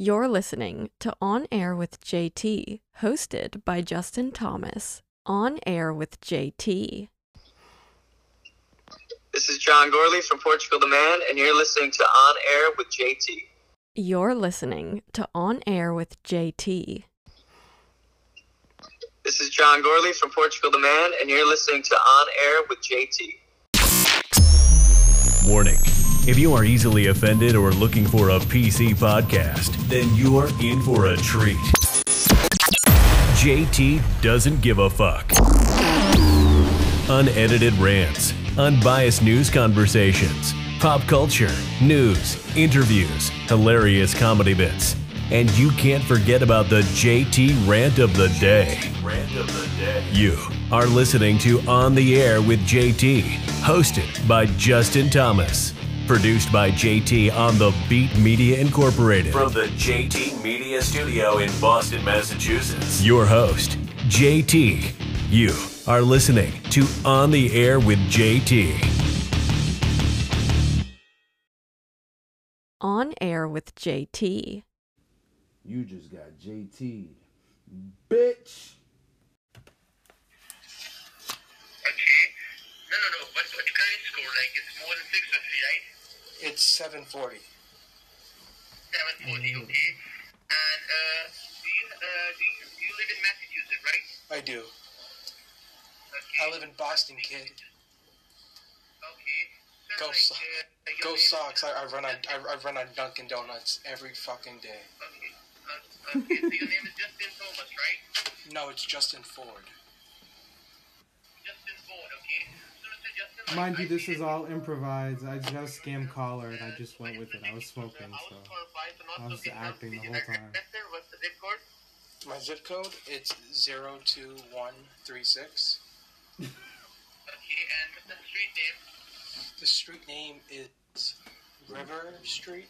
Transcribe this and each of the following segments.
You're listening to On Air with JT, hosted by Justin Thomas. On Air with JT. This is John Gourley from Portugal the Man, and you're listening to On Air with JT. You're listening to On Air with JT. This is John Gourley from Portugal the Man, and you're listening to On Air with JT. Warning. If you are easily offended or looking for a PC podcast, then you're in for a treat. JT doesn't give a fuck. Unedited rants, unbiased news conversations, pop culture, news, interviews, hilarious comedy bits. And you can't forget about the JT rant of the day. Rant of the day. You are listening to On the Air with JT, hosted by Justin Thomas. Produced by JT on the Beat Media Incorporated. From the JT Media Studio in Boston, Massachusetts. Your host, JT. You are listening to On the Air with JT. On Air with JT. You just got JT. Bitch. Okay. No, no, no. But what current score? Like it's more than six fifty, right? It's 740. Seven forty. Okay. And uh, do you uh, do you, you live in Massachusetts, right? I do. Okay. I live in Boston, kid. Okay. So, Go like, So- uh, Go Sox. I, I run on I, I run on Dunkin' Donuts every fucking day. Okay. Uh, okay. so your name is Justin Thomas, right? No, it's Justin Ford. Mind you, I this is all improvised. I just got a scam caller and I just went with it. I was smoking, so. was qualified, so not I was looking acting the the whole time. What's the zip code? My zip code it's 02136. Okay. And Mr. Street name. The street name is River Street.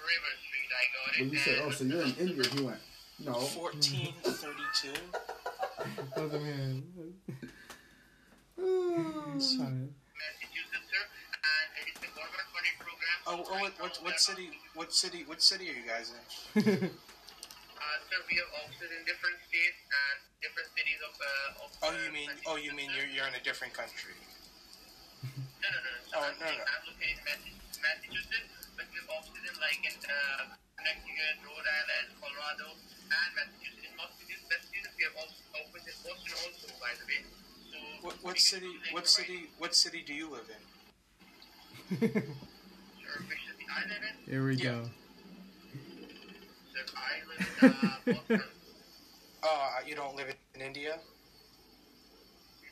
River Street. I got it. When you said, And oh, so you're in India, he went, no. 1432. That was me. Sorry. Massachusetts, sir, and it's a government funded program. Oh, oh what, what what city? What city? What city are you guys in? Uh, sir, we have offices in different states and different cities of. Uh, of Oh, uh, you mean oh you mean you're you're in a different country? No, no, no. So Oh, I'm, no, no. I'm located in Massachusetts, Massachusetts, but we have offices in like in uh, Connecticut, Rhode Island, Colorado, and Massachusetts. In Massachusetts, Massachusetts, we have offices in Boston also, by the way. So What what city? What city? What city do you live in? Right? Sir, which city I live in? Here we Yeah. go. Sir, I live in uh, Oh, you don't live in India?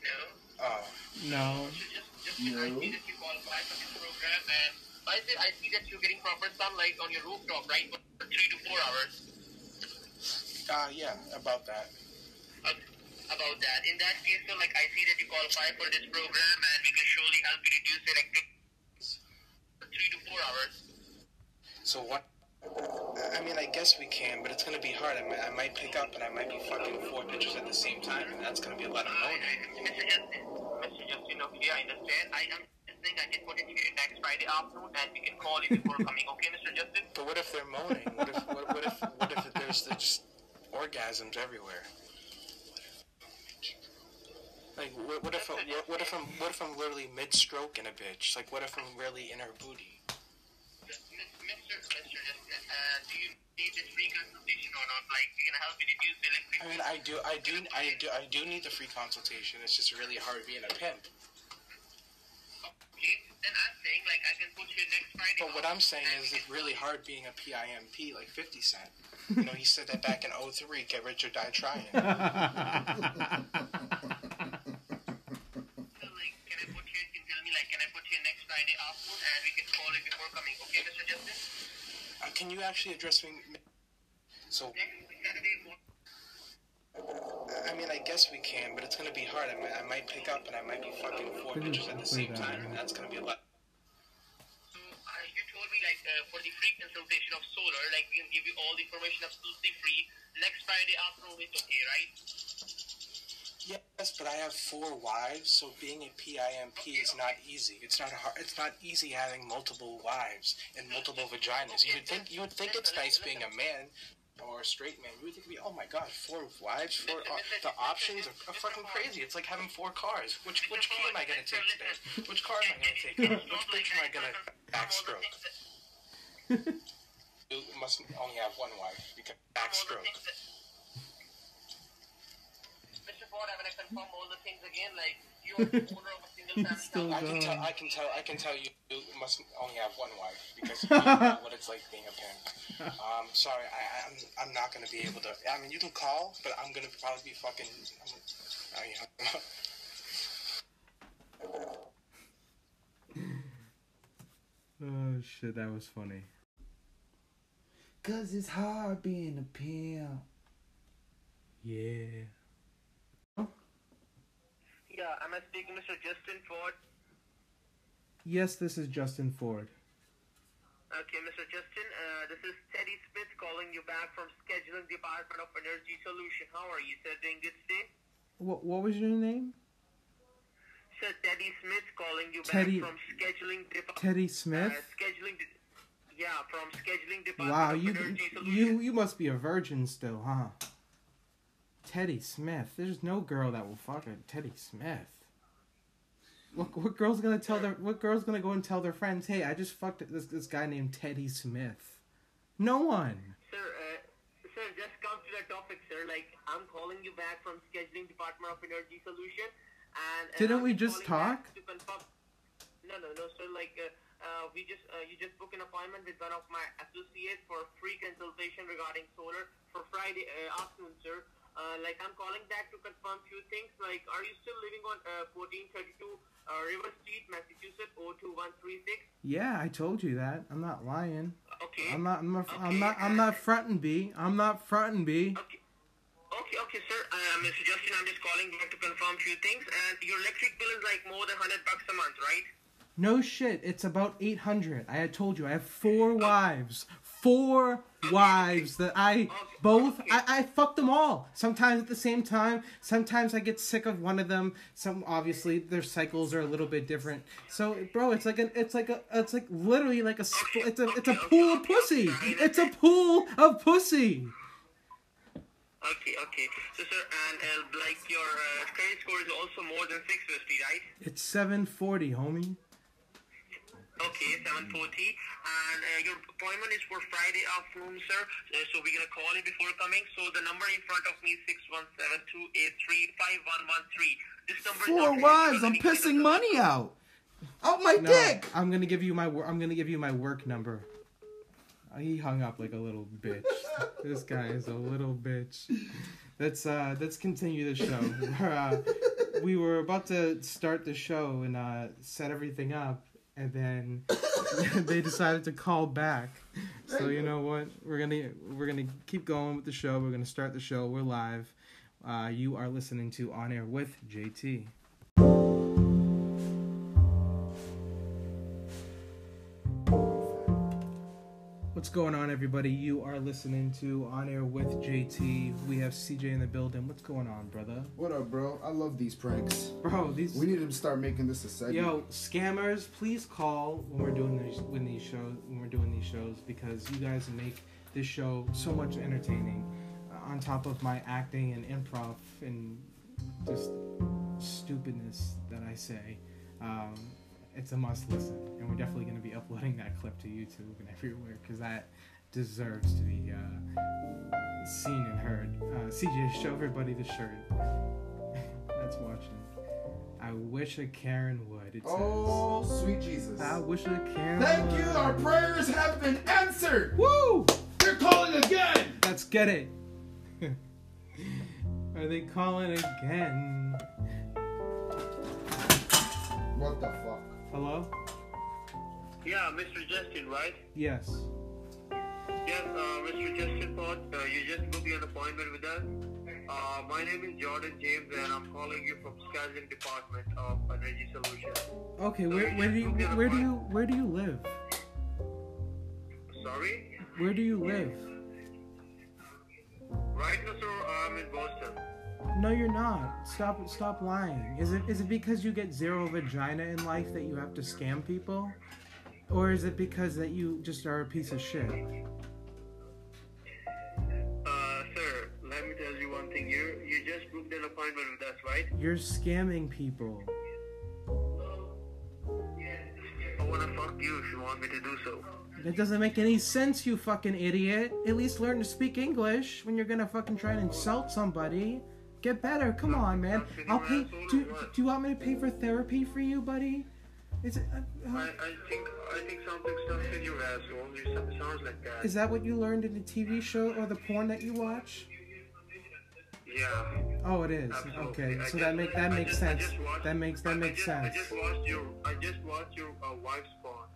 No. Oh, No. Just, just I No. see that you qualify for this program, and I see, I see that you're getting proper sunlight on your rooftop, right? For three to four hours. uh, yeah, about that. About that. In that case, so like I see that you qualify for this program, and we can surely help you reduce electric for three to four hours. So what? I mean, I guess we can, but it's gonna be hard. I might, I might pick up and I might be fucking four bitches at the same time, and that's gonna be a lot of I, Mr. Justin, Mr. Justin, okay, I understand. I am think I can put it here next Friday afternoon, and we can call you before coming. Okay, Mr. Justin? But what if they're moaning? What if what, what if what if there's just orgasms everywhere? Like what, what if what, what if I'm what if I'm literally mid stroke in a bitch? Like what if I'm really in her booty? Mr. Mr. Uh, do you need this free consultation or not? Like, we can help you reduce the I mean, I do I do I do I do need the free consultation. It's just really hard being a pimp. Okay, then I'm saying like I can put you next Friday. But what I'm saying is it's really hard being a PIMP like 50 Cent. You know, he said that back in 03, get rich or die trying. So, like, can I put you? Can you tell me like, can I put you next Friday afternoon, and we can call you before coming? Okay, Mr. Justin. Uh, can you actually address me? So, Next Saturday morning. I mean, I guess we can, but it's gonna be hard. I might, I might pick up and I might be fucking four Couldn't bitches at the same time, and that's gonna be a lot. So uh, you told me like uh, for the free consultation of solar, like we can give you all the information absolutely free. Next Friday afternoon, it's okay, right? Yes, but I have four wives, so being a PIMP is not easy. It's not hard. It's not easy having multiple wives and multiple vaginas. You would think you would think it's nice being a man or a straight man. You would think, oh my god, four wives, four. Uh, the options are, are fucking crazy. It's like having four cars. Which which key am I gonna take today? Which car am I gonna take? Which bitch am I gonna backstroke? You must only have one wife because backstroke. Mr. Ford, I'm gonna confirm all the things again. Like you are the owner of a single family I can tell. I can tell. I can tell you. You must only have one wife because you know what it's like being a parent. Um, sorry, I, I'm I'm not gonna be able to. I mean, you can call, but I'm gonna probably be fucking. I'm, I mean, Oh shit, that was funny. Cause it's hard being a pimp. Yeah. Yeah, am I speaking, Mr. Justin Ford? Yes, this is Justin Ford. Okay, Mr. Justin, uh, this is Teddy Smith calling you back from Scheduling Department of Energy Solution. How are you, sir? Doing good today? What What was your name? Sir, Teddy Smith calling you Teddy- back from Scheduling Department. Teddy Smith. Uh, scheduling. Yeah, from Scheduling Department Wow, of you Energy Solution. you you must be a virgin still, huh? Teddy Smith. There's no girl that will fuck a Teddy Smith. What what girl's gonna tell their what girl's gonna go and tell their friends, hey, I just fucked this this guy named Teddy Smith. No one. Sir, uh, sir, just come to the topic, sir. Like, I'm calling you back from Scheduling Department of Energy Solution, and Didn't I'm we just talk? No, no, no, sir. Like, uh, uh, we just uh, you just book an appointment with one of my associates for free consultation regarding solar for Friday uh, afternoon, sir. Uh, like, I'm calling back to confirm few things. Like, are you still living on uh, 1432 uh, River Street, Massachusetts, 02136? Yeah, I told you that. I'm not lying. Okay. I'm not. I'm not. I'm not. I'm not frontin' B. I'm not frontin' B. Okay. Okay, okay, sir. Uh, Mr. Justin, I'm just calling back to confirm few things. And your electric bill is like more than 100 bucks a month, right? No shit. It's about eight hundred. I had told you. I have four wives. Four wives that I both. I I fuck them all. Sometimes at the same time. Sometimes I get sick of one of them. Some obviously their cycles are a little bit different. So, bro, it's like an. It's like a. It's like literally like a. Sp- it's a. It's a pool of pussy. It's a pool of pussy. Okay, okay. So, sir, and uh, like your uh, credit score is also more than 650, right? It's seven forty, homie. Okay, 740. And uh, your appointment is for Friday afternoon, sir. Uh, so we're going to call you before coming. So the number in front of me is 617-283-5113. This number is Four not wives, I'm pissing money out. Out my No, dick. I'm gonna give you my. wor- I'm gonna give you my work number. Uh, He hung up like a little bitch. this guy is a little bitch. Let's uh, let's continue the show. uh, we were about to start the show and uh, set everything up, and then they decided to call back. So you know what? We're gonna we're gonna keep going with the show. We're gonna start the show. We're live. Uh, you are listening to On Air with JT. What's going on, everybody? You are listening to On Air with JT. We have CJ in the building. What's going on, brother? What up, bro? I love these pranks. Bro, these We need to start making this a segment. yo scammers. Please call when we're doing these when these shows when we're doing these shows because you guys make this show so much entertaining. Uh, on top of my acting and improv and just stupidness that I say, um, it's a must listen, and we're definitely going to be uploading that clip to YouTube and everywhere because that deserves to be uh, seen and heard. Uh, CJ, show everybody the shirt that's watching. I wish a Karen would. It says. Oh, sweet Jesus. I wish a Karen. Thank you. Our prayers have been answered. Woo! They're calling again. Let's get it. Are they calling again? What the fuck? Hello? Yeah, Mr. Justin, right? Yes. Yes, uh, Mr. Justin Ford, uh, you just booked an appointment with us. Uh, my name is Jordan James, and I'm calling you from scheduling department of Energy Solutions. Okay, where, where do you where do you where do you live? Sorry, Where do you live? right now, sir, I'm in Boston. No, you're not. Stop stop lying. Is it is it because you get zero vagina in life that you have to scam people? Or is it because that you just are a piece of shit? Uh, sir, let me tell you one thing. You you just booked an appointment with us, right? You're scamming people. I wanna fuck you if you want me to do so. That doesn't make any sense, you fucking idiot. At least learn to speak English when you're gonna fucking try and insult somebody. Get better. Come on, man. I'll pay. Do, do you want me to pay for therapy for you, buddy? Is it? Uh, uh, I think I think something stuck in your asshole. You so- sounds like that. is that what you learned in the TV show or the porn that you watch? yeah. Oh, it is. Absolutely. Okay, I so just- that make that I makes just- sense. watched- That makes I- that I makes just- sense. I just watched your I just watched your uh, wife's porn.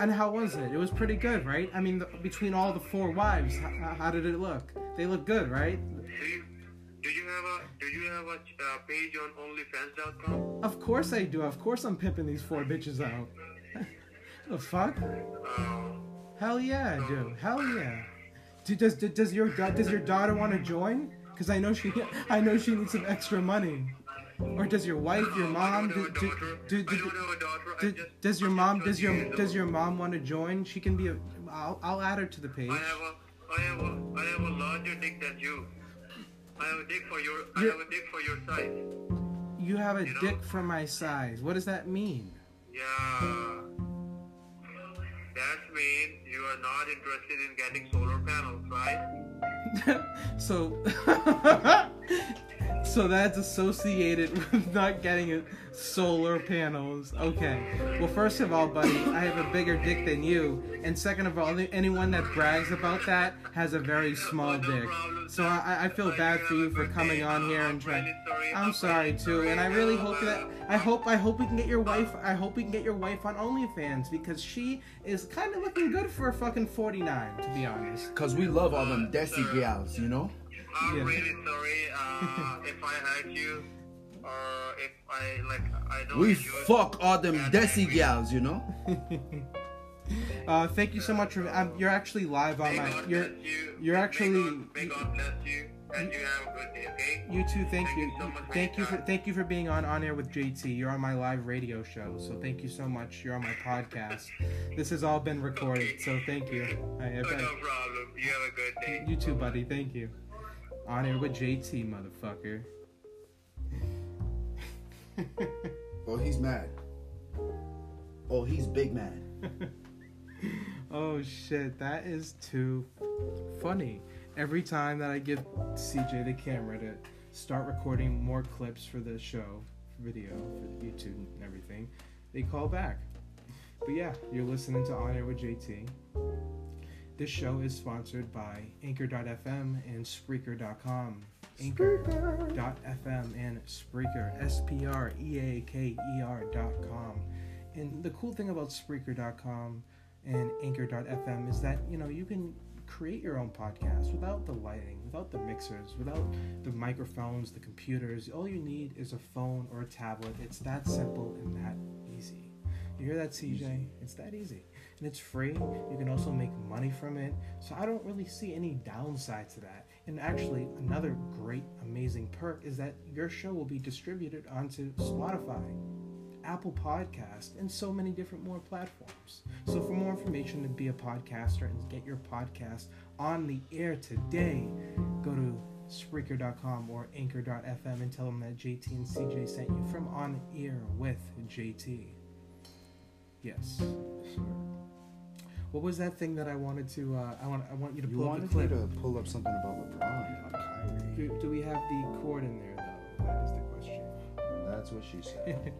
And how was it? It was pretty good, right? I mean, the, between all the four wives, how, how did it look? They look good, right? You do you have a do you have a uh, page on OnlyFans.com? Of course I do. Of course I'm pimping these four bitches out. the fuck? Uh, Hell yeah, I do. Hell yeah. Do, does, does does your does your daughter want to join? Cause I know she I know she needs some extra money. Or does your wife, your mom, does your mom does your does your mom want to join? She can be a. I'll, I'll add her to the page. I have a I have a I have a larger dick than you. I have a dick for your I have a dick for your size. You have a You know? dick for my size. What does that mean? Yeah. That means you are not interested in getting solar panels, right? so so that's associated with not getting it. Solar panels. Okay. Well first of all buddy i have a bigger dick than you. And second of all anyone that brags about that has a very small dick. So i, I feel bad for you for coming on here and trying. I'm sorry too. And i really hope that i hope i hope we can get your wife i hope we can get your wife on onlyfans because she is kind of looking good for a fucking 49 to be honest. Cause we love all them desi gals, you know. I'm Yeah. really sorry uh, if I hurt you or if I like I don't We fuck all them desi gals, you know. Uh, thank you so much for. Um, you're actually live on May my. God You're. you. you're May actually- God, may God bless you and you have a good day, okay? You too. Thank, Thank you. you so much thank your you for. Thank you for being on on air with JT. You're on my live radio show, so thank you so much. You're on my podcast. This has all been recorded, so thank you. I, I, No problem. You have a good day. you too, buddy. Thank you. On air with JT, motherfucker. Oh, he's mad. Oh, he's big mad. oh shit, that is too funny. Every time that I give CJ the camera to start recording more clips for the show, video, for YouTube and everything, they call back. But yeah, you're listening to On Air with JT. This show is sponsored by Anchor.fm and Spreaker.com. Anchor.fm and Spreaker, S P R E A K E R.com. And the cool thing about Spreaker.com and Anchor.fm is that, you know, you can create your own podcast without the lighting, without the mixers, without the microphones, the computers. All you need is a phone or a tablet. It's that simple and that easy. You hear that, CJ? It's that easy. And it's free. You can also make money from it. So I don't really see any downside to that. And actually, another great, amazing perk is that your show will be distributed onto Spotify, Apple Podcast, and so many different more platforms. So for more information to be a podcaster and get your podcast on the air today, go to Spreaker.com or Anchor.fm and tell them that JT and CJ sent you from On Air with JT. Yes. sir. What was that thing that I wanted to? Uh, I want. I want you to You pull up the wanted me clip. to pull up something about LeBron on Kyrie. Do, do we have the cord in there though? That is the question. That's what she said.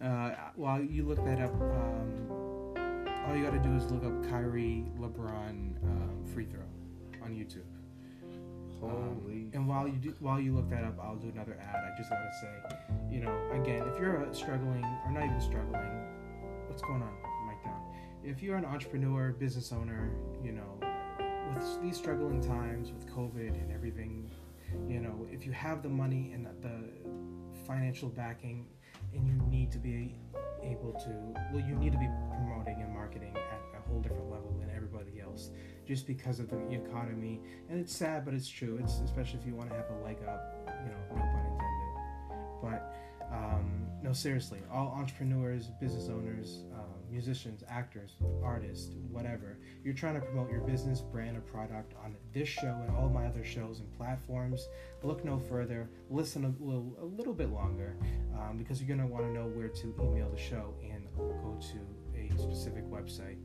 uh, while you look that up, um, all you got to do is look up Kyrie LeBron um, free throw on YouTube. Um, Holy. and while you do, while you look that up, I'll do another ad. I just gotta say, you know, again, if you're uh, struggling or not even struggling, what's going on? If you're an entrepreneur, business owner, you know, with these struggling times with COVID and everything, you know, if you have the money and the financial backing, and you need to be able to, well, you need to be promoting and marketing at a whole different level than everybody else. just because of the economy. And it's sad, but it's true. It's especially if you want to have a leg up, you know, no pun intended. But um, no, seriously, all entrepreneurs, business owners, um, musicians, actors, artists, whatever, you're trying to promote your business, brand, or product on this show and all my other shows and platforms. Look no further. Listen a little, a little bit longer, um, because you're gonna want to know where to email the show and go to a specific website.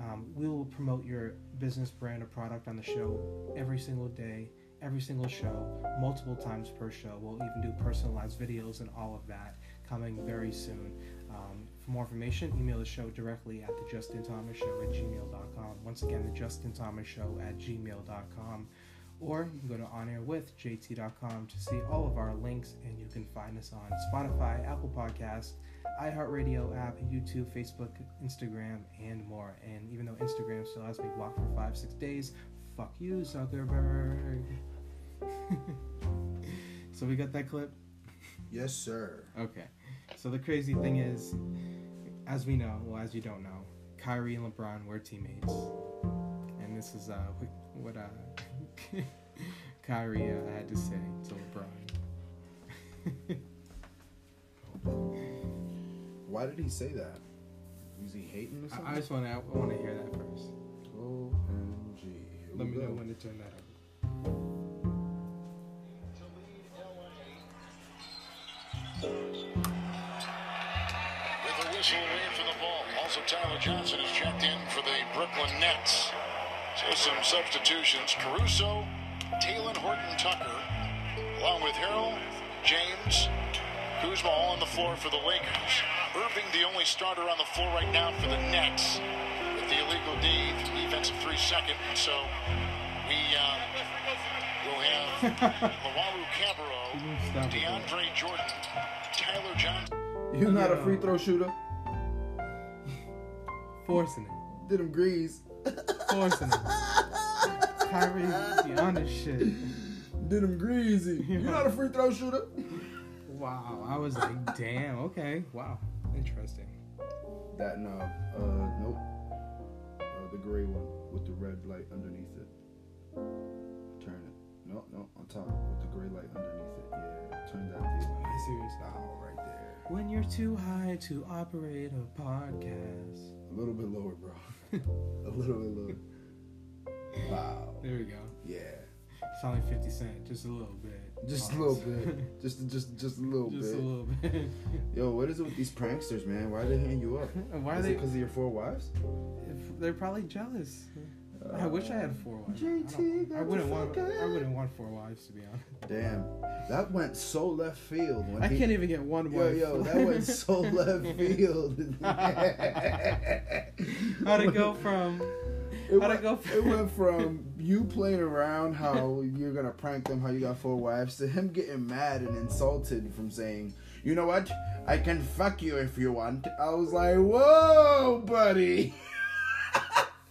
Um, we will promote your business, brand, or product on the show every single day, every single show, multiple times per show. We'll even do personalized videos and all of that coming very soon. Um, more information, email the show directly at the Justin Thomas Show at gmail.com. Once again, the Justin Thomas Show at gmail.com. Or you can go to onairwithjt.com to see all of our links, and you can find us on Spotify, Apple Podcasts, iHeartRadio app, YouTube, Facebook, Instagram, and more. And even though Instagram still has me blocked for five, six days, fuck you, Zuckerberg. so we got that clip? Yes, sir. Okay. So the crazy thing is, as we know, well, as you don't know, Kyrie and LeBron were teammates. And this is uh, what uh, Kyrie uh, had to say to LeBron. Why did he say that? Was he hating or something? I, I just want to I want to hear that Also, Tyler Johnson is checked in for the Brooklyn Nets. So some substitutions. Caruso, Talen Horton Tucker, along with Harrell, James, Kuzma all on the floor for the Lakers. Irving, the only starter on the floor right now for the Nets, with the illegal D, defensive three second. And so we uh, will have Lawaru Cabarro, Stop it, bro. DeAndre Jordan, Tyler Johnson. You're not a free throw shooter. Forcing it. Did him grease. Forcing it. Kyrie, be on this shit. Did him greasy. You're not a free throw shooter. Wow. I was like, damn, okay. Wow. Interesting. That knob. Uh, nope. Uh, the gray one with the red light underneath it. Turn it. No, no, on top with the gray light underneath it. Yeah, turn that thing. I see what you're saying. Oh, right there. When you're too high to operate a podcast. A little bit lower, bro. a little bit lower. Wow. There we go. Yeah. It's only 50 Cent, just a little bit. Just a little bit. Just, just, just a little just bit. Just a little bit. Yo, what is it with these pranksters, man? Why are they hitting you up? Why are is they? because of your four wives? They're probably jealous. I wish I had four wives. I, JT, don't- I wouldn't want. fuck I wouldn't want four wives to be honest. Damn, that went so left field. When I he- can't even get one Yo, wife. yo, that went so left field. How'd it go from? It How'd went, it go from? it went from you playing around how you're gonna prank them, how you got four wives, to him getting mad and insulted from saying, "You know what? I can fuck you if you want." I was like, "Whoa, buddy."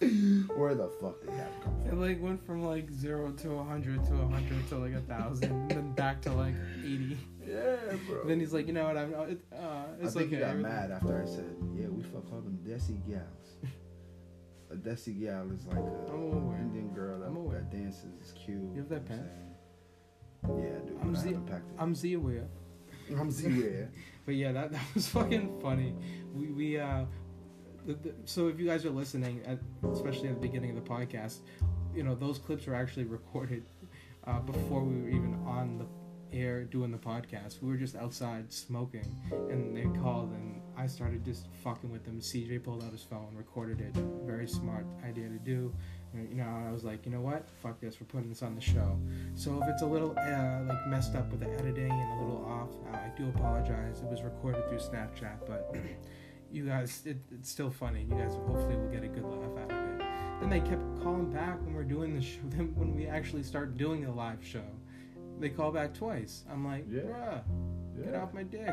Where the fuck did that come from? It like went from like zero to a hundred to a hundred to like a thousand, and then back to like eighty. Yeah, bro. Then he's like, you know what? I'm. Uh, it- uh, I think okay. he got everything- mad after I said, "Yeah, we fuck all them desi gals." A desi gal is like a I'm aware. Indian girl that, aware. that dances, is cute. You have that pen? Yeah, do. I'm Z- haven't packed it. I'm Z aware. I'm Z-Wear. But yeah, that, that was fucking funny. We we uh, so if you guys are listening, especially at the beginning of the podcast, you know those clips were actually recorded uh, before we were even on the air doing the podcast. We were just outside smoking, and they called, and I started just fucking with them. CJ pulled out his phone, recorded it. Very smart idea to do. You know, I was like, you know what? Fuck this. We're putting this on the show. So if it's a little uh, like messed up with the editing and a little off, uh, I do apologize. It was recorded through Snapchat, but you guys, it, it's still funny. You guys hopefully will get a good laugh out of it. Then they kept calling back when we're doing the show. Then when we actually start doing the live show, they call back twice. I'm like, Yeah. bruh, get off my dick.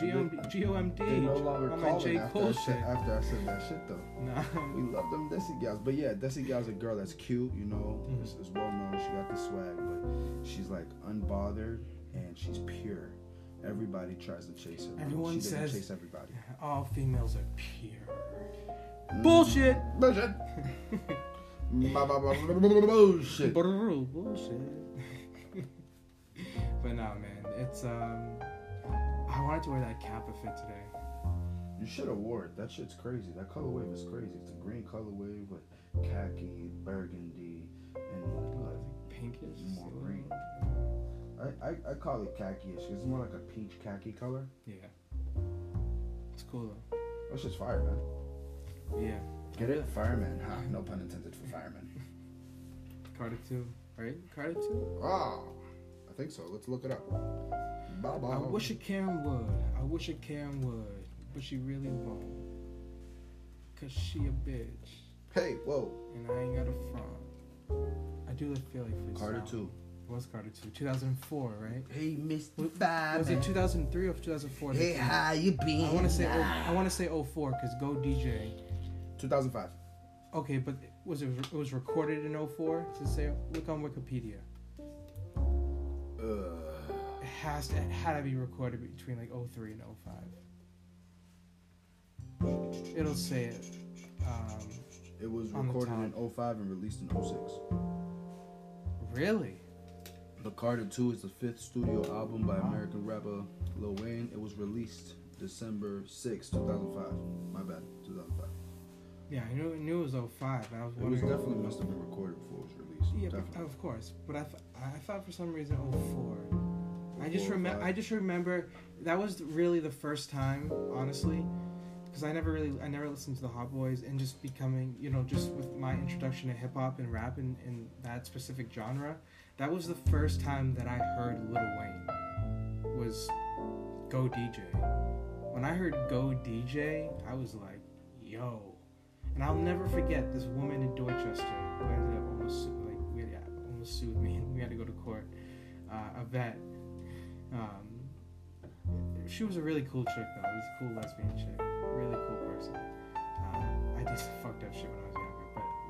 G-O-M- G-O-M-D. They no longer on my J. after, Cole I said, after I said that shit though. Nah. We love them Desi gals, but yeah, Desi gal's a girl that's cute, you know, Mhm. is, is well known. She got the swag, but she's like unbothered and she's pure. Everybody tries to chase her. Everyone she says- chase everybody. All females are pure. Bullshit. Bullshit. Bullshit. Bullshit. but no, man, it's um. I wanted to wear that Kappa fit today. You should have wore it. That shit's crazy. That color wave is crazy. It's a green color wave with khaki, burgundy, and like pinkish. more green. I, I, I call it khaki-ish. It's more like a peach khaki color. Yeah. It's cool though. That's just fire, man. Yeah. Get it? Fireman. Ha, no pun intended for fireman. Carter two, right? Carter two. Ah, I think so. Let's look it up. Bye-bye. I wish a Karen would. I wish a Karen would, but she really won't. Cause she a bitch, Hey, whoa. and I ain't got a front. I do feel like for Carter sound. 2. It was Carter two, 2004, right? Hey, Mr. Five. Was it 2003 or 2004? Hey, how you been? I want to say oh, I want to say 04 because Go DJ. 2005. Okay, but was it it was recorded in 04? To say look on Wikipedia. Uh, It has to, it had to be recorded between like 03 and 05. It'll say it. Um, it was recorded in 05 and released in 06. really? The Carter 2 is the fifth studio album by American rapper Lil Wayne. It was released December 6, 2005. My bad, 2005. Yeah, I knew, knew it was 05. And I was It was definitely must have been recorded before it was released. Yeah, but, of course. But I, th- I thought for some reason 04. I just 04, remember. I just remember that was really the first time, honestly, because I never really, I never listened to the Hot Boys, and just becoming, you know, just with my introduction to hip hop and rap and, in that specific genre, that was the first time that I heard Lil Wayne was Go DJ. When I heard Go DJ, I was like, yo. And I'll never forget this woman in Dorchester who ended up almost like we had, almost sued me. We had to go to court. Uh, a vet. Um, she was a really cool chick though. It was a cool lesbian chick. Really cool person. Uh, I did some fucked up shit when I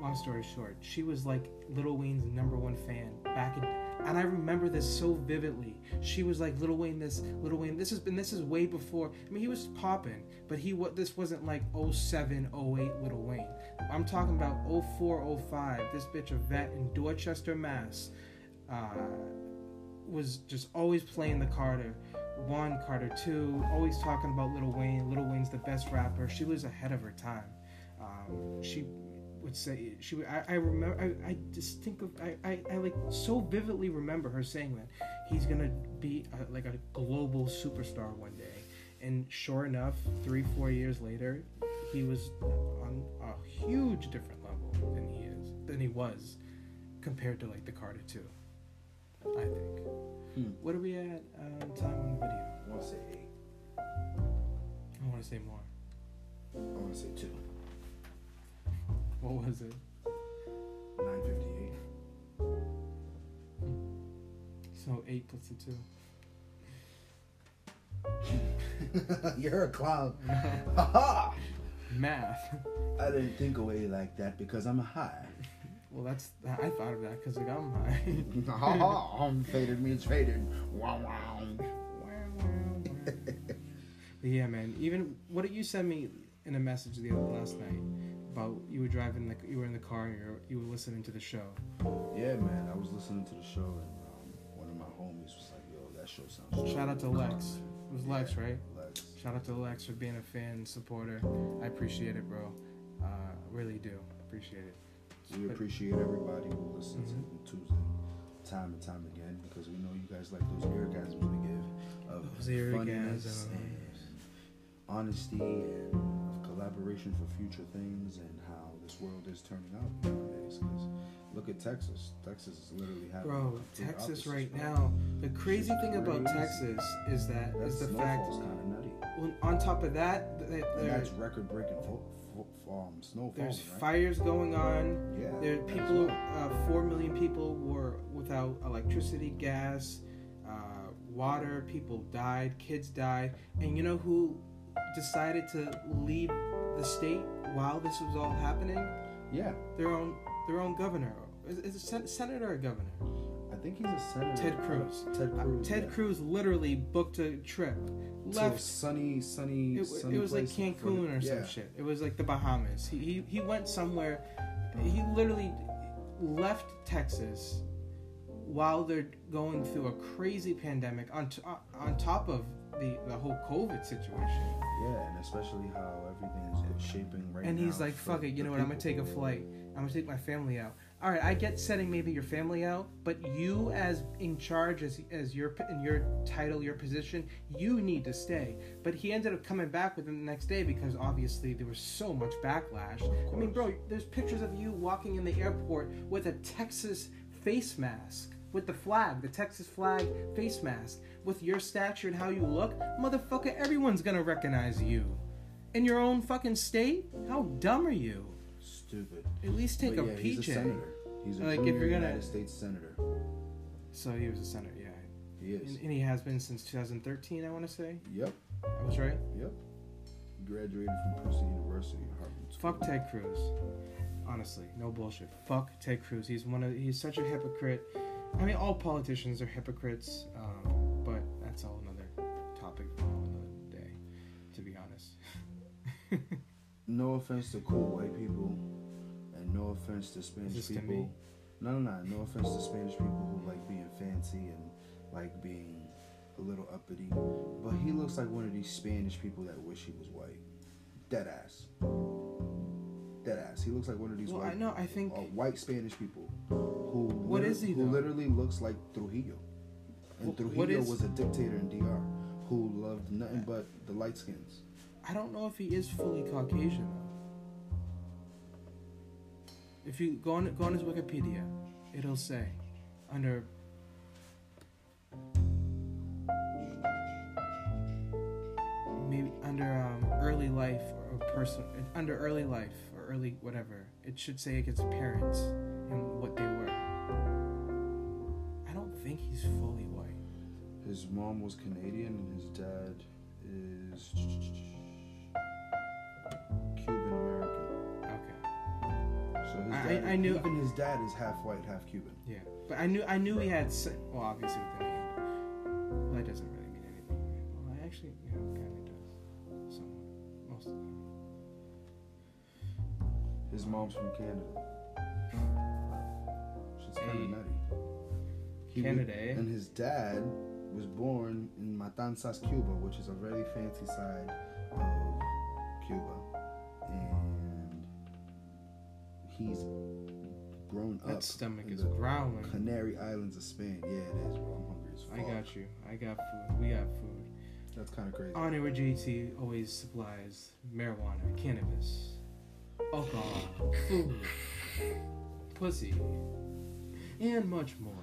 long story short, she was like Lil Wayne's number one fan back in. And I remember this so vividly. She was like Lil Wayne. This Lil Wayne. This has been. This is way before. I mean, he was popping, but he what this wasn't like 07, 08 Lil Wayne. I'm talking about 04, 05. This bitch a vet in Dorchester, Mass. Uh, was just always playing the Carter one, Carter two, always talking about Lil Wayne. Lil Wayne's the best rapper. She was ahead of her time. Um, she would say she. would- I, I remember. I, I just think of. I, I, I like so vividly remember her saying that he's gonna be a, like a global superstar one day. And sure enough, three four years later, he was on a huge different level than he is than he was compared to like the Carter two. I think. Hmm. What are we at uh, time on the video? I want to say 8. I want to say more. I want to say 2. What was it? 958. So eight plus the two. You're a clown. Ha Math. I didn't think of it like that because I'm high. Well, that's I thought of that because like I'm high. Ha ha. Um, faded means faded. Wow wow. Yeah, man. Even what did you send me in a message the other last night about you were driving the you were in the car and you were, you were listening to the show. Yeah, man. I was listening to the show and um, one of my homies was like, "Yo, that show sounds." Shout out to Lex. man." It was Lex, right? Lex. Shout out to Lex for being a fan and supporter. I appreciate it, bro. Uh, really do appreciate it. We But- appreciate everybody who listens Mhm. and tunes in time and time again because we know you guys like those orgasms we give of Those funniness and honesty and of collaboration for future things and how this world is turning out nowadays. Because look at Texas. Texas is literally having Bro, Texas right bro. now. The crazy thing about crazy. Texas is that That is the fact. kind of nutty. Well, on top of that, th- th- And there, that's record-breaking fo- fo- um, snowfall. there's right? fires going on. Yeah. There, that people, uh, four million people were without electricity, gas, uh, water. People died, kids died, and you know who decided to leave the state while this was all happening? Yeah. Their own, their own governor. Is, is it sen- senator or governor? I think he's a senator. Ted Cruz. Ted Uh, Cruz. Ted yeah. Cruz literally booked a trip, To left. sunny, sunny. It, sunny it was like Cancun or some yeah. shit. It was like the Bahamas. He, he he went somewhere. He literally left Texas while they're going through a crazy pandemic on t- on top of the the whole COVID situation. Yeah, and especially how everything's shaping right and now. And he's like, "Fuck it, you know what? I'm gonna take a flight. I'm gonna take my family out. All right, I get setting maybe your family out, but you as in charge, as as your in your title, your position, you need to stay." But he ended up coming back within the next day because obviously there was so much backlash. I mean, bro, there's pictures of you walking in the airport with a Texas face mask. With the flag, the Texas flag face mask, with your stature and how you look, motherfucker, everyone's gonna recognize you. In your own fucking state? How dumb are you? Stupid. At least take But a yeah, he's a PJ. senator. He's a Like, if you're gonna- United States senator. So he was a senator, yeah. He is. And, and he has been since 2013, I want to say. Yep. I was right. Yep. He graduated from Princeton University, Harvard. School. Fuck Ted Cruz. Honestly, no bullshit. Fuck Ted Cruz. He's one of he's such a hypocrite. I mean, all politicians are hypocrites, um, that's all another topic for another day. To be honest. No offense to cool white people, and no offense to Spanish people. No, no, no. No offense to Spanish people who like being fancy and like being a little uppity. But he looks like one of these Spanish people that wish he was white. Dead ass. Dead ass. He looks like one of these Well, white, I know. I think uh, white Spanish people who What is he, who though? literally looks like Trujillo. And Trujillo is- was a dictator in DR who loved nothing but the light skins. I don't know if he is fully Caucasian. If you go on go on his Wikipedia, it'll say under maybe under um, early life or person under early life or early whatever. It should say against parents and what they were. I don't think he's fully. His mom was Canadian and his dad is Cuban American. Okay. So his dad, I- I knew- even his dad is half white, half Cuban. Yeah, but I knew I knew he had well obviously with the name. Well, that doesn't really mean anything. Well, I actually yeah, kind of does. Some most of them. His mom's from Canada. She's kind Hey. of nutty. He Canada, eh? And his dad was born in Matanzas, Cuba, which is a very fancy side of Cuba, and he's grown That up. That stomach is growling. Canary Islands of Spain. Yeah, it is, bro. I'm hungry as fuck. I got you. I got food. We got food. That's kind of crazy. On where JT always supplies marijuana, cannabis, alcohol, food, pussy, and much more.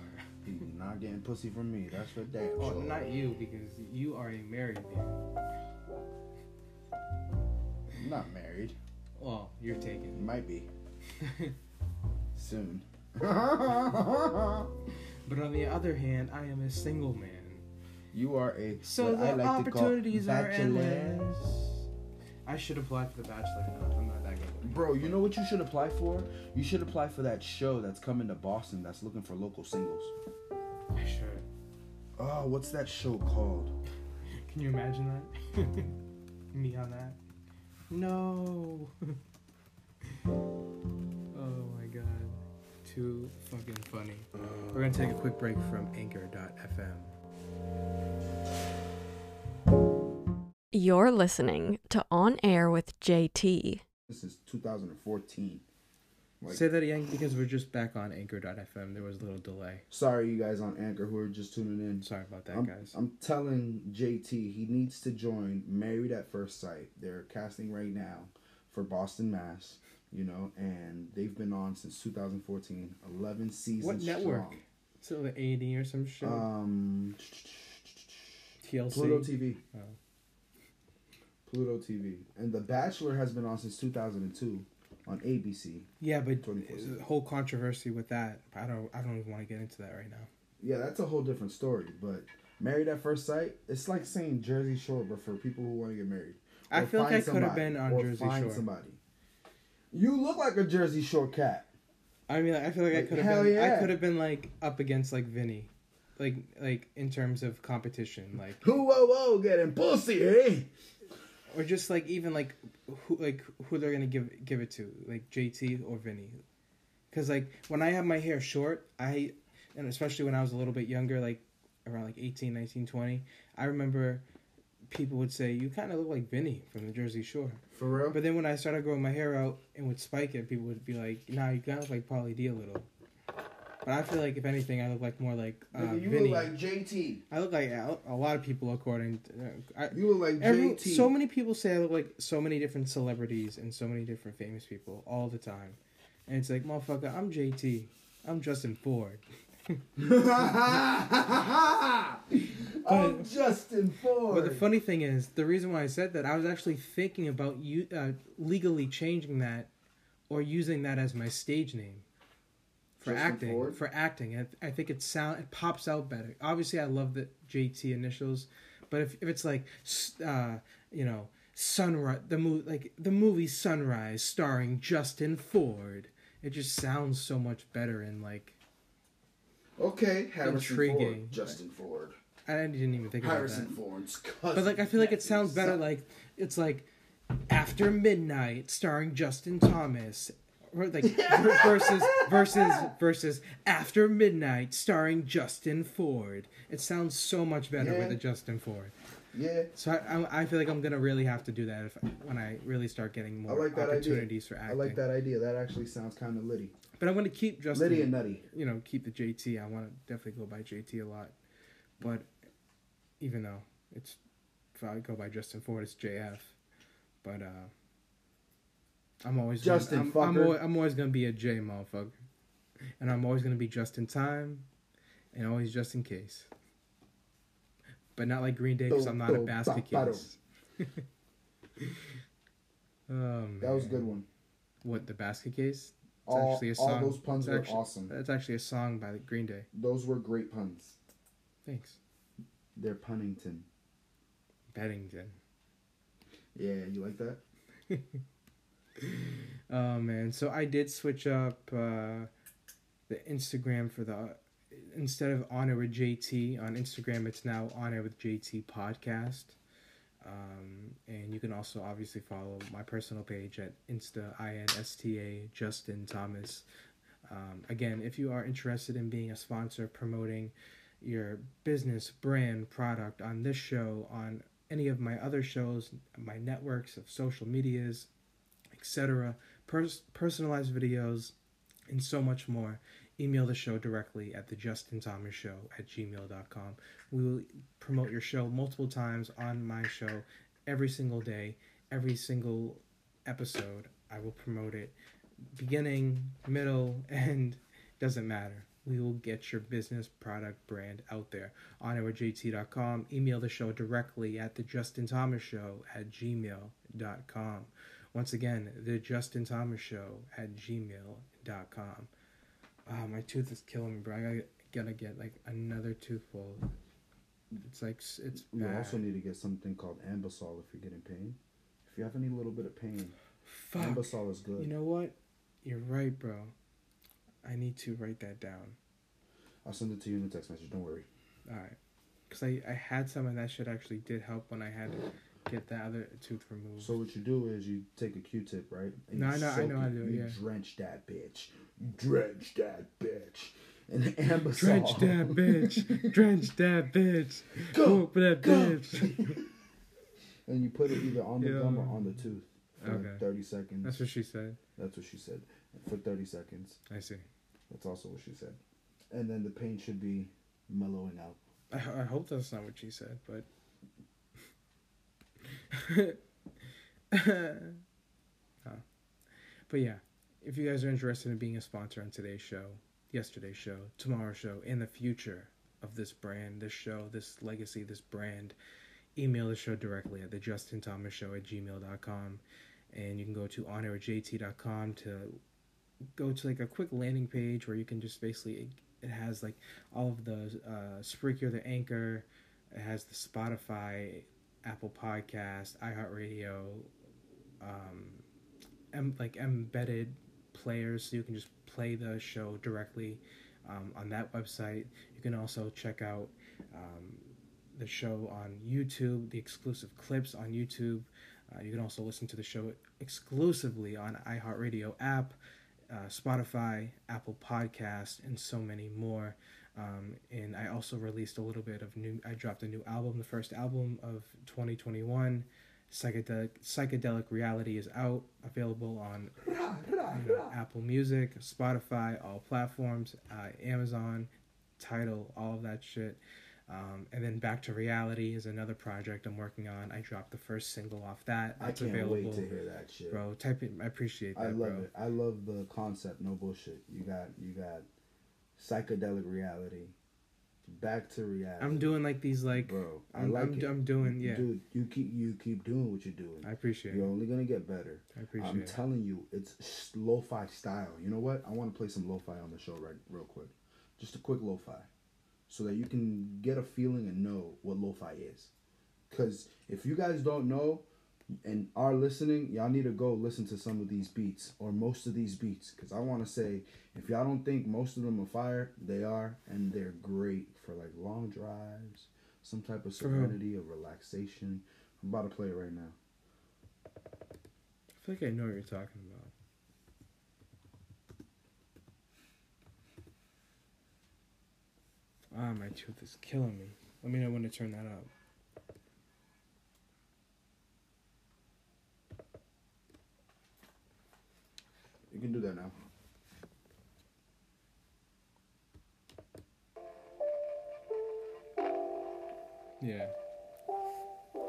Not getting pussy from me. That's for damn Oh, sure. not you because you are a married man. I'm not married. Well, you're taken. Might be soon. But on the other hand, I am a single man. You are a So what I the like to call opportunities are endless. I should apply for the bachelor. Bro, you know what you should apply for? You should apply for that show that's coming to Boston that's looking for local singles. I should. Oh, what's that show called? Can you imagine that? Me on that? No. oh my god. Too fucking funny. We're gonna take a quick break from Anchor.fm. You're listening to On Air with JT. This is 2014. Like, Say that again because we're just back on Anchor.fm. There was a little delay. sorry, you guys on Anchor who are just tuning in. Sorry about that, I'm, guys. I'm telling JT he needs to join Married at First Sight. They're casting right now for Boston, Mass. You know, and they've been on since 2014. 11 seasons. What network? strong. So the A&E or some shit. Um, TLC. Pluto TV. Oh. Pluto TV. And The Bachelor has been on since 2002 on ABC. Yeah, but 24 the whole controversy with that. I don't. I don't even want to get into that right now. Yeah, that's a whole different story. But Married at First Sight, it's like saying Jersey Shore, but for people who want to get married. I feel like I could have been on Jersey find Shore. somebody. You look like a Jersey Shore cat. I mean, I feel like I could have been. yeah. I could have been like up against like Vinny, like like in terms of competition, like Who, whoa, whoa, getting pussy, eh? Or just like even like who like who they're gonna give give it to, like JT or Vinny. Because like when I have my hair short, I and especially when I was a little bit younger, like around like 18, 19, 20, I remember people would say you kind of look like Vinny from the Jersey Shore. For real? But then when I started growing my hair out and would spike it, people would be like, "Nah, you kind of look like Pauly D a little." But I feel like if anything, I look like more like uh, Nigga, you Vinny. look like JT. I look like a a lot of people, according to, uh, I, You look like Every, JT. so many people say I look like so many different celebrities and so many different famous people all the time. And it's like, motherfucker, I'm JT. I'm Justin Ford. I'm Justin Ford. But the funny thing is, the reason why I said that, I was actually thinking about you uh, legally changing that or using that as my stage name for Justin acting. Ford? For acting, I, I think it sound it pops out better. Obviously, I love the JT initials, but if, if it's like, uh, you know, Sunrise, the movie like the movie Sunrise starring Justin Ford, it just sounds so much better and like okay, Harrison Intriguing. Ford. Justin Ford. I didn't even think about that. Ford's cousin. But like I feel like it sounds better like it's like After Midnight starring Justin Thomas like ver- versus versus versus After Midnight starring Justin Ford. It sounds so much better with a Justin Ford. Yeah, So I, I, I feel like I'm gonna really have to do that if when I really start getting more like that idea. opportunities for acting. I like that idea. That actually sounds kind of litty. But I'm gonna keep Justin. Litty and nutty. You know, keep the JT. I want to definitely go by JT a lot, but even though it's if I go by Justin Ford, it's JF. But uh I'm always Justin Gonna, I'm, I'm, always, I'm always gonna be a J motherfucker, and I'm always gonna be just in time, and always just in case. But not like Green Day because I'm not a basket ba- ba- case. oh That was a good one. What the basket case? It's All, actually a song. all those puns It's were actually- awesome. That's actually a song by Green Day. Those were great puns. Thanks. They're Punnington. Beddington. Yeah, you like that? Oh man, so I did switch up uh, the Instagram for the instead of on air with JT on Instagram, it's now on air with JT podcast. Um, and you can also obviously follow my personal page at Insta I N S T A Justin Thomas. Um, again, if you are interested in being a sponsor, promoting your business, brand, product on this show, on any of my other shows, my networks of social medias, etc., pers- personalized videos, and so much more, email the show directly at the Justin Thomas Show at gmail.com. We will promote your show multiple times on my show every single day, every single episode. I will promote it beginning, middle, end, doesn't matter. We will get your business, product, brand out there on our JT.com. Email the show directly at the Justin Thomas Show at gmail.com. Once again, the Justin Thomas Show at gmail.com. Ah, my tooth is killing me, bro. I gotta, gotta get like another tooth pulled. It's like it's You bad. also need to get something called Anbesol if you're getting pain. If you have any little bit of pain, Fuck. Anbesol is good. You know what? You're right, bro. I need to write that down. I'll send it to you in a text message. Don't worry. All right, because I I had some and that shit actually did help when I had get that other tooth removed. So what you do is you take a Q-tip, right? And No, you I know- I know how to do it, You yeah. drench that bitch. You drench that bitch. And Anbesol. Drench that bitch. Drench that bitch. Go, Go for that go. bitch. and you put it either on the Yeah. gum or on the tooth for Okay. 30 seconds. That's what she said. That's what she said. For 30 seconds. I see. That's also what she said. And then the pain should be mellowing out. I, I hope that's not what she said, but. Oh. But yeah, if you guys are interested in being a sponsor on today's show, yesterday's show, tomorrow's show, in the future of this brand, this show, this legacy, this brand, email the show directly at the Justin Thomas Show at gmail.com. And you can go to honorjt.com to go to like a quick landing page where you can just basically it has like all of the uh, Spreaker, the Anchor, it has the Spotify, Apple Podcast, iHeartRadio, um, em- like embedded players, so you can just play the show directly um, on that website. You can also check out um, the show on YouTube, the exclusive clips on YouTube. Uh, you can also listen to the show exclusively on iHeartRadio app. uh, Spotify, Apple Podcast, and so many more. Um, and I also released a little bit of new. I dropped a new album, the first album of 2021. Psychedelic Psychedelic Reality is out, available on you know, Apple Music, Spotify, all platforms, uh, Amazon, Tidal, all of that shit. Um, and then Back to Reality is another project I'm working on. I dropped the first single off that. I That's can't available. wait to hear that shit. Bro, type it. I appreciate that, I love bro. it. I love the concept. No bullshit. You got you got psychedelic reality, back to reality. I'm doing like these like bro. I I'm, like I'm, it. I'm doing yeah. Dude, you keep you keep doing what you're doing. I appreciate You're it. only gonna get better. I appreciate I'm it. telling you, it's lo-fi style. You know what? I want to play some lo-fi on the show right real quick. Just a quick lo-fi, so that you can get a feeling and know what lo-fi is. Because if you guys don't know and are listening, y'all need to go listen to some of these beats or most of these beats. Because I want to say, if y'all don't think most of them are fire, they are, and they're great for like long drives, some type of serenity or relaxation. I'm about to play it right now. I feel like I know what you're talking about. Ah, my tooth is killing me. Let me know when to turn that up. You can do that now. Yeah.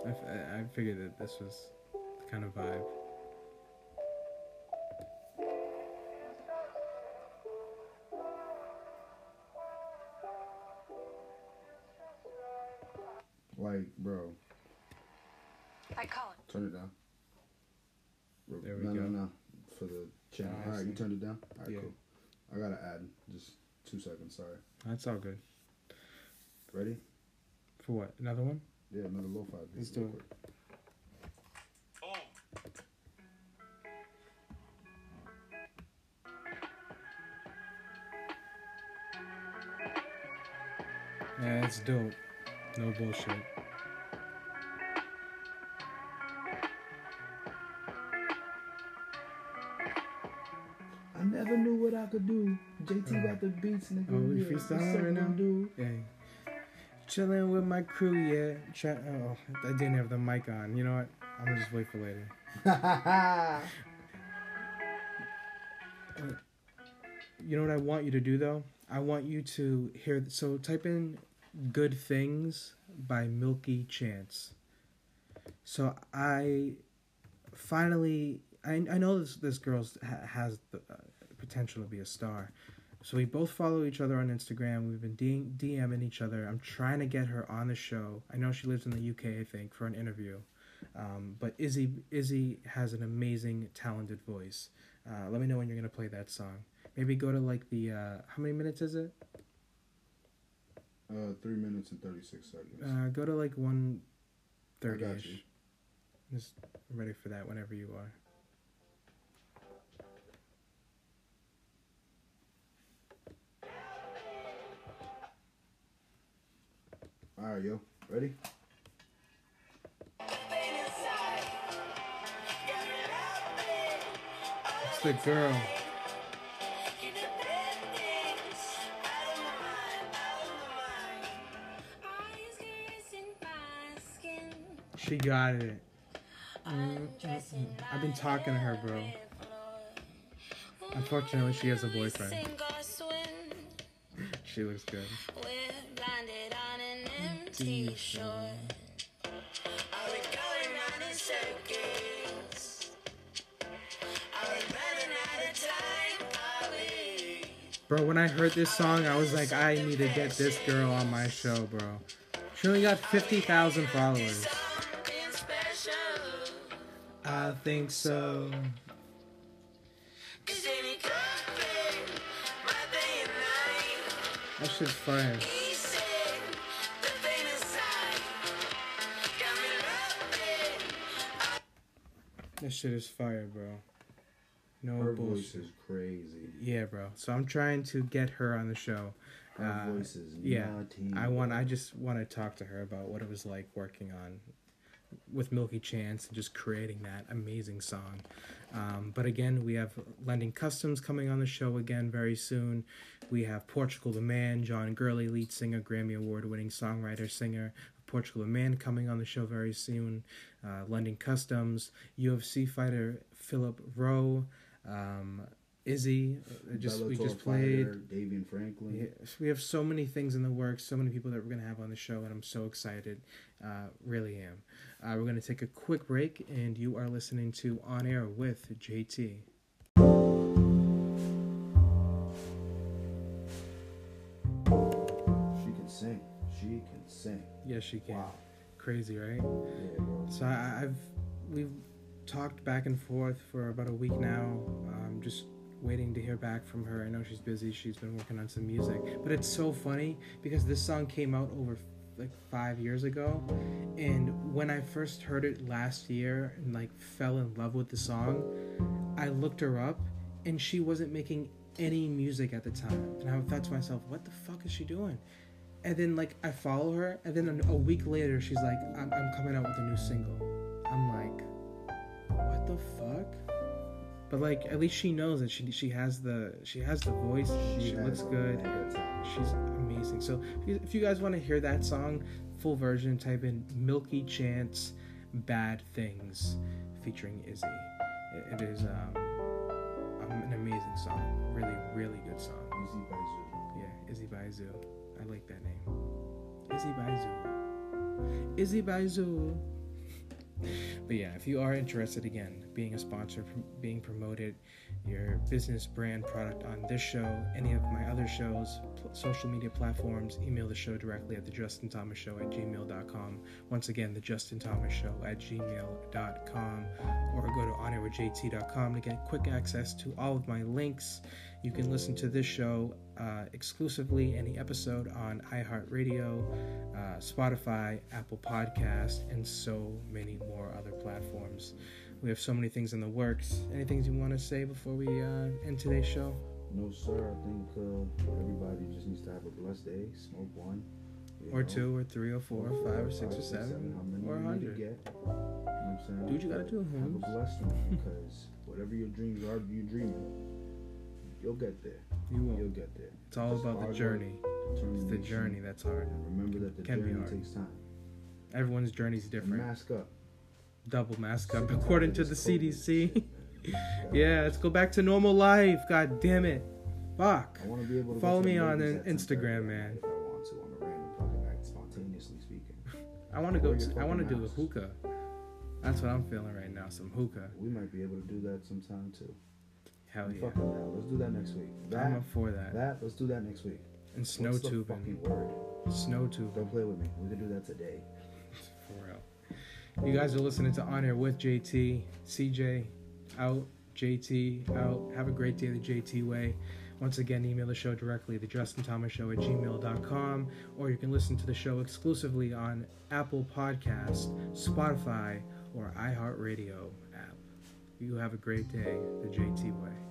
I, f- I- I figured that this was the kind of vibe. Like, bro, I call it. turn it down. There we no, go. No, no, For the channel. All right, you turned it down? All right, Yeah. cool. I gotta add just two seconds. Sorry. That's all good. Ready? For what? Another one? Yeah, another lo-fi. Let's do it. quick. Yeah, that's dope. No bullshit. Knew what do. JT got the beats, nigga. Oh, we Yeah, freestyling right now? dude? Yeah. Chilling with my crew, yeah. Try- oh, I didn't have the mic on. You know what? I'm gonna just wait for later. You know what I want you to do though? I want you to hear. So type in "Good Things" by Milky Chance. So I finally, I I know this this girl ha- has the uh, potential to be a star. So we both follow each other on Instagram. We've been D- DMing each other. I'm trying to get her on the show. I know she lives in the UK, I think, for an interview. Um, but Izzy Izzy has an amazing, talented voice. Uh, let me know when you're gonna play that song. Maybe go to like the uh, how many minutes is it? Uh, three minutes and thirty-six seconds. Uh, go to like one 30ish. Just ready for that whenever you are. All right, yo, ready? It's the girl. She got it. Mm, mm, mm. I've been talking to her, bro. Unfortunately, she has a boyfriend. She looks good. Bro, when I heard this song, I was like, I need to get this girl on my show, bro. She only got 50,000 followers. I think so. That shit's fire. That shit is fire, bro. No Her bullshit. voice is crazy. Yeah, bro. So I'm trying to get her on the show. Her Uh, voice is yeah. nutty, I want. I just want to talk to her about what it was like working on with Milky Chance and just creating that amazing song. Um, but again, we have Lending Customs coming on the show again very soon. We have Portugal the Man, John Gourley, lead singer, Grammy Award winning songwriter, singer. Portugal Man coming on the show very soon. Uh, Lending Customs, UFC fighter Philip Rowe, um, Izzy, uh, just we just played. fighter, Davian Franklin. Yeah, we have so many things in the works, so many people that we're going to have on the show, and I'm so excited. Uh, really am. Uh, we're going to take a quick break, and you are listening to On Air with JT. She can sing. She can sing. Yes, she can. Wow. Crazy, right? Yeah, bro. So I, I've we've talked back and forth for about a week now. I'm just waiting to hear back from her. I know she's busy. She's been working on some music, but it's so funny because this song came out over like five years ago, and when I first heard it last year and like fell in love with the song, I looked her up, and she wasn't making any music at the time, and I thought to myself, what the fuck is she doing? And then like I follow her, and then a week later she's like, I'm, I'm coming out with a new single. I'm like, what the fuck? But like at least she knows that she she has the she has the voice. She, She looks good. She's amazing. So if you, if you guys want to hear that song, full version, type in Milky Chance "Bad Things" featuring Izzy. It, it is um, an amazing song. Really, really good song. Izzy Bizu. Yeah, Izzy Bizu. I like that name. Izzy Bizu. Izzy Bizu. But yeah, if you are interested again, being a sponsor, being promoted, your business, brand, product on this show, any of my other shows, social media platforms, email the show directly at the Justin Thomas Show at gmail.com. Once again, the Justin Thomas Show at gmail.com, or go to onairwithjt.com to get quick access to all of my links. You can listen to this show uh, exclusively, any episode on iHeartRadio, uh, Spotify, Apple Podcast, and so many more other platforms. We have so many things in the works. Anything you want to say before we uh, end today's show? No, sir. I think uh, everybody just needs to have a blessed day. Smoke one. Or know. two, or three, or four, or five, or six, or seven, how many or a you hundred. get. You know what I'm saying? Do what you gotta do, Have Holmes. a blessed one because whatever your dreams are, you're dreaming, you'll get there. You will. You'll get there. It's all about the journey. It's the journey that's hard. And remember that the Can be journey hard. takes time. Everyone's journey's And different. mask up. Double mask up, according to the CDC. shit, yeah, let's go back to normal life. God damn it. Fuck. I want to be able to Follow me on movies in- at 10:30 Instagram, man. If I want to on a random fucking spontaneously speaking. I want to go. To, I want to do a hookah. That's what I'm feeling right now. Some hookah. We might be able to do that sometime too. Hell I'm yeah. fucking down. Let's do that next week. That, I'm up for that. that, let's do that next week. And snow What's the tubing. fucking word? Snow tubing. Don't play with me. We can do that today. For real. You guys are listening to On Air with JT. CJ out. JT out. Have a great day the JT way. Once again, email the show directly, the Justin Thomas Show at gmail.com, or you can listen to the show exclusively on Apple Podcast, Spotify, or iHeartRadio you have a great day the JT way.